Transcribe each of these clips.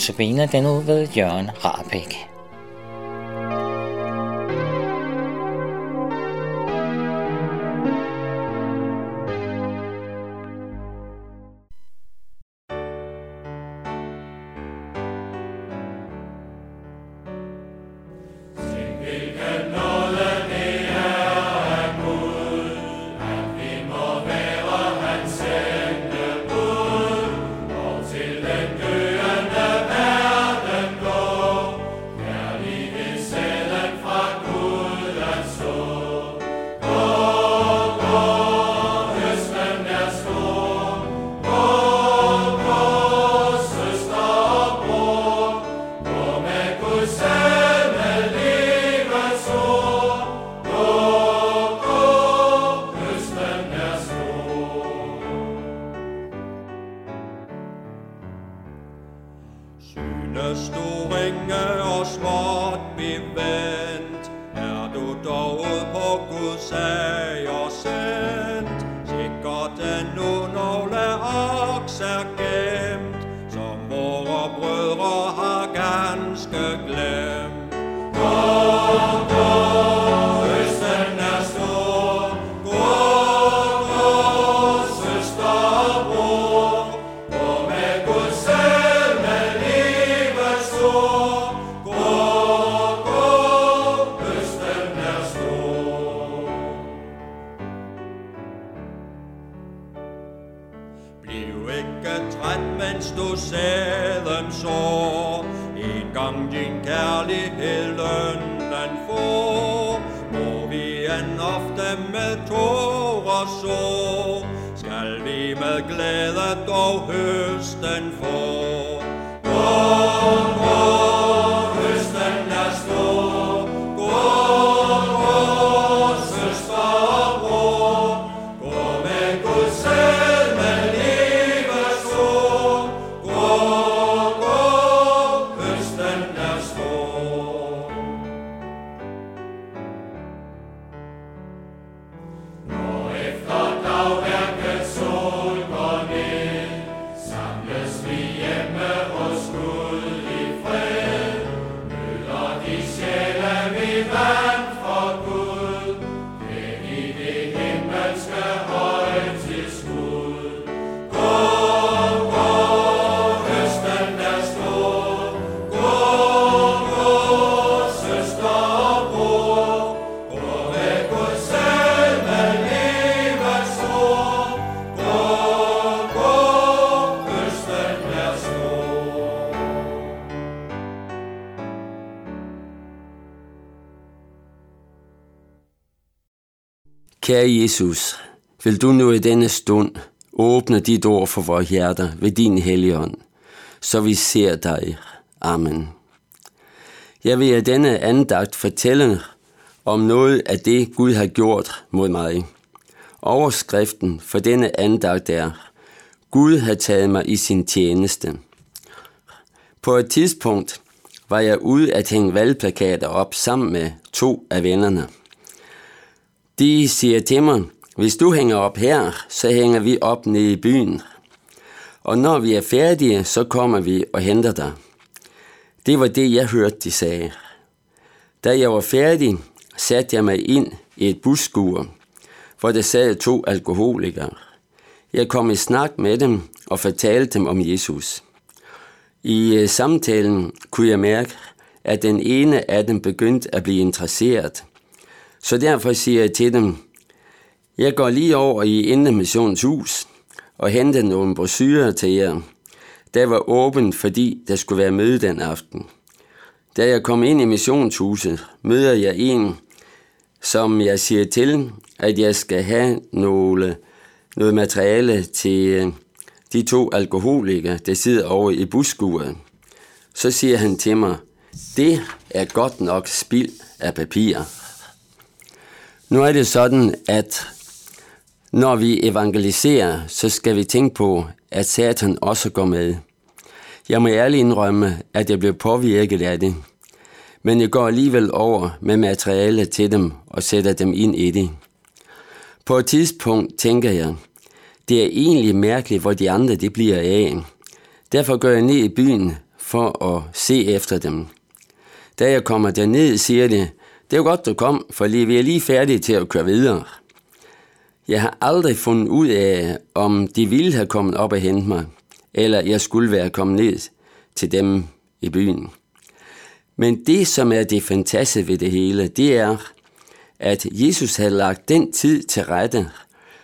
Notabene den ud ved Jørgen Rabeck. Vi glæde dog høsten Kære Jesus, vil du nu i denne stund åbne dit ord for vores hjerter ved din hellige ånd, så vi ser dig. Amen. Jeg vil i denne andagt fortælle om noget af det, Gud har gjort mod mig. Overskriften for denne andagt er, Gud har taget mig i sin tjeneste. På et tidspunkt var jeg ude at hænge valgplakater op sammen med to af vennerne. De siger til mig, hvis du hænger op her, så hænger vi op nede i byen. Og når vi er færdige, så kommer vi og henter dig. Det var det, jeg hørte, de sagde. Da jeg var færdig, satte jeg mig ind i et busskur, hvor der sad to alkoholikere. Jeg kom i snak med dem og fortalte dem om Jesus. I øh, samtalen kunne jeg mærke, at den ene af dem begyndte at blive interesseret. Så derfor siger jeg til dem, jeg går lige over i Indre Missions hus og henter nogle brosyrer til jer. Der var åbent, fordi der skulle være møde den aften. Da jeg kom ind i missionshuset, møder jeg en, som jeg siger til, at jeg skal have nogle, noget materiale til øh, de to alkoholikere, der sidder over i busskuret. Så siger han til mig, det er godt nok spild af papir. Nu er det sådan, at når vi evangeliserer, så skal vi tænke på, at Satan også går med. Jeg må ærligt indrømme, at jeg blev påvirket af det. Men jeg går alligevel over med materiale til dem og sætter dem ind i det. På et tidspunkt tænker jeg, det er egentlig mærkeligt, hvor de andre de bliver af. Derfor går jeg ned i byen for at se efter dem. Da jeg kommer derned, siger det, det er godt, du kom, for vi er lige færdige til at køre videre. Jeg har aldrig fundet ud af, om de ville have kommet op og hente mig, eller jeg skulle være kommet ned til dem i byen. Men det, som er det fantastiske ved det hele, det er, at Jesus havde lagt den tid til rette,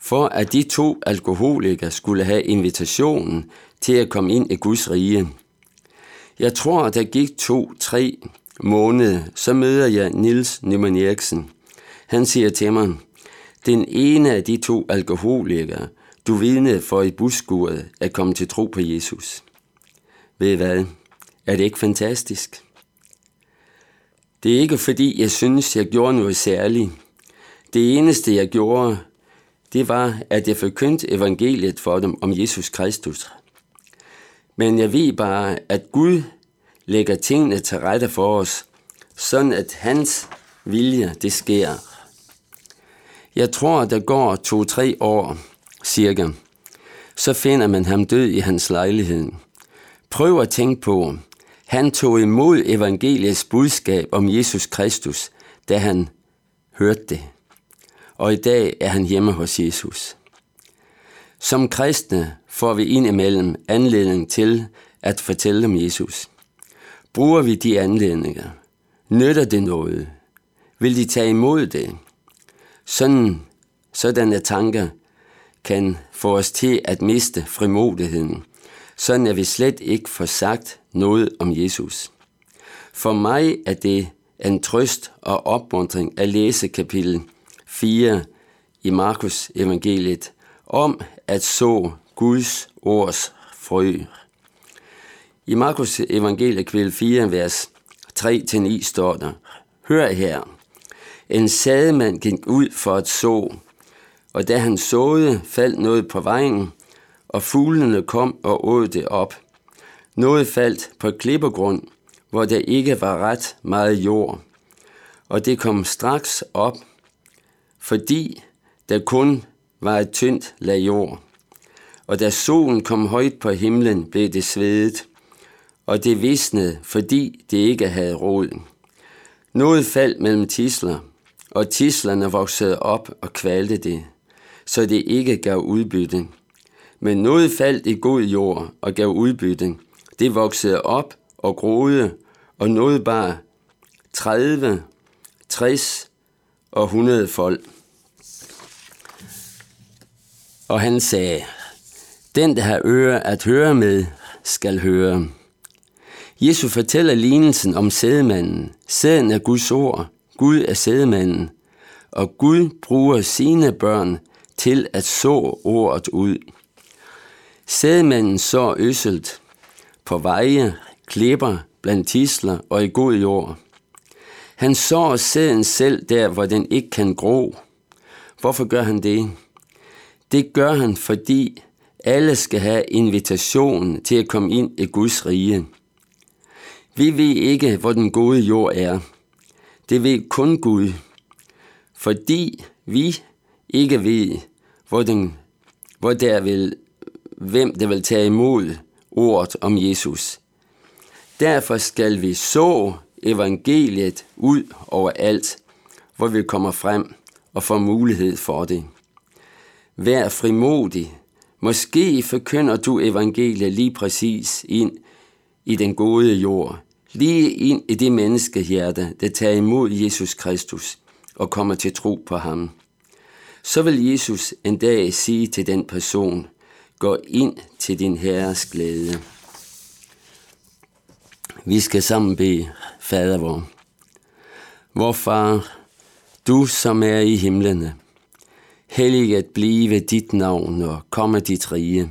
for at de to alkoholikere skulle have invitationen til at komme ind i Guds rige. Jeg tror, der gik to-tre måned, så møder jeg Nils Nyman Eriksen. Han siger til mig, den ene af de to alkoholikere, du vidnede for i busskuret at komme til tro på Jesus. Ved I hvad? Er det ikke fantastisk? Det er ikke fordi, jeg synes, jeg gjorde noget særligt. Det eneste, jeg gjorde, det var, at jeg forkyndte evangeliet for dem om Jesus Kristus. Men jeg ved bare, at Gud lægger tingene til rette for os, sådan at hans vilje, det sker. Jeg tror, der går to-tre år, cirka. Så finder man ham død i hans lejlighed. Prøv at tænke på, han tog imod evangeliets budskab om Jesus Kristus, da han hørte det. Og i dag er han hjemme hos Jesus. Som kristne får vi indimellem anledning til at fortælle om Jesus. Bruger vi de anledninger? Nytter det noget? Vil de tage imod det? Sådan, sådanne tanker kan få os til at miste frimodigheden, sådan at vi slet ikke får sagt noget om Jesus. For mig er det en trøst og opmuntring at læse kapitel 4 i Markus evangeliet om at så Guds ords frø. I Markus evangelie kapitel 4, vers 3-9 står der, Hør her, en sademand gik ud for at så, og da han såede, faldt noget på vejen, og fuglene kom og åd det op. Noget faldt på klippegrund, hvor der ikke var ret meget jord, og det kom straks op, fordi der kun var et tyndt lag jord. Og da solen kom højt på himlen, blev det svedet, og det visnede, fordi det ikke havde rod. Noget faldt mellem tisler, og tislerne voksede op og kvalte det, så det ikke gav udbytte. Men noget faldt i god jord og gav udbytte. Det voksede op og groede, og noget bare 30, 60 og 100 folk. Og han sagde, den der har øre at høre med, skal høre. Jesus fortæller lignelsen om sædemanden. Sæden er Guds ord. Gud er sædemanden. Og Gud bruger sine børn til at så ordet ud. Sædemanden så øsselt på veje, klipper, blandt tisler og i god jord. Han sår sæden selv der, hvor den ikke kan gro. Hvorfor gør han det? Det gør han, fordi alle skal have invitation til at komme ind i Guds rige. Vi ved ikke, hvor den gode jord er. Det ved kun Gud. Fordi vi ikke ved, hvor, den, hvor der vil, hvem der vil tage imod ordet om Jesus. Derfor skal vi så evangeliet ud over alt, hvor vi kommer frem og får mulighed for det. Vær frimodig. Måske forkynder du evangeliet lige præcis ind i den gode jord, lige ind i det menneskehjerte, der tager imod Jesus Kristus og kommer til tro på ham. Så vil Jesus en dag sige til den person, gå ind til din herres glæde. Vi skal sammen bede, Fader vor. Vor far, du som er i himlene, helliget blive dit navn og komme dit rige.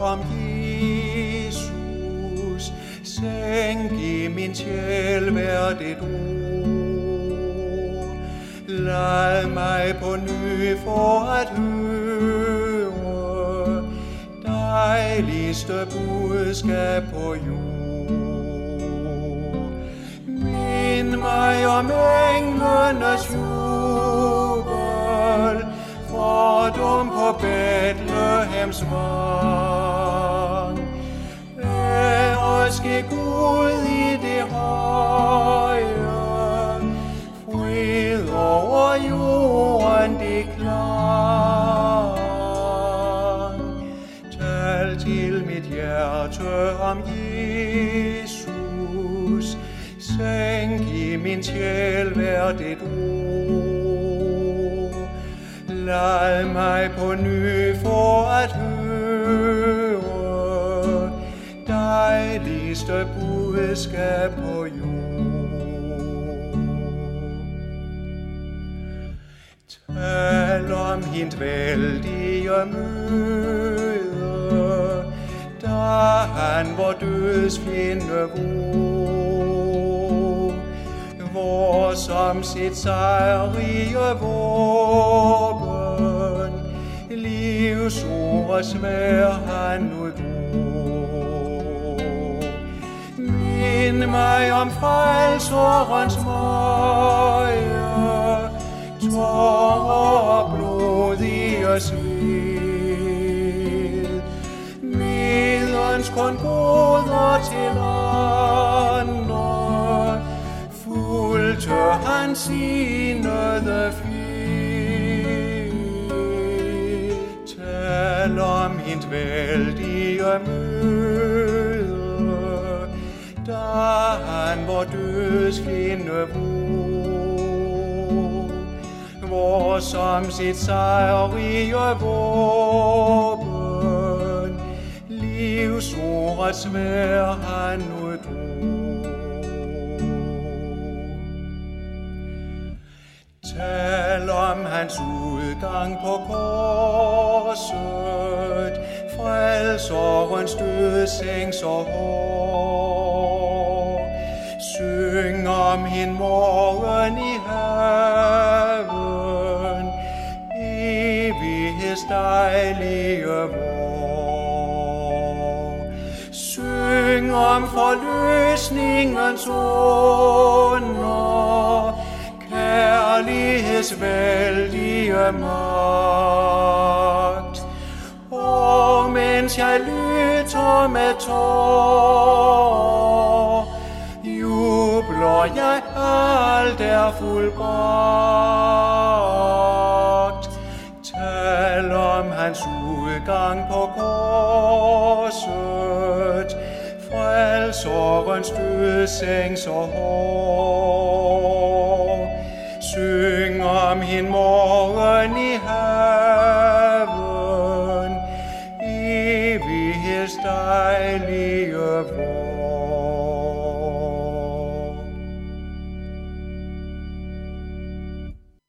Om Jesus, sænk i min sjæl hvert et ord. Lad mig på ny for at høre dejligste budskab på jord. Mind mig om englenes jord fordum på Bethlehems vang. Ære ske Gud i det hånd, sidste budskab på jord. Tal om hende vældige møde, da han vor dødsfjende vår, hvor som sit sejrige våben, livsord svær han nu udgår. Mind mig om frelserens møje, tårer blodige sved. Medens kun goder til andre, fulgte han sinede fid. Tal om hende vældige møde, da han vor dødsfjende vor, hvor som sit sejrige våben, livsordet svær han nu Tal om hans udgang på korset, frelserens dødseng så hård. Syng om hin morgen i haven, evigheds dejlige vor. Syng om forløsningens under, kærlighedsvældige magt. Og mens jeg lytter med tår, alt er fuldbragt. Tal om hans udgang på korset, frelserens dødseng så hård. Syng om hin morgen i her.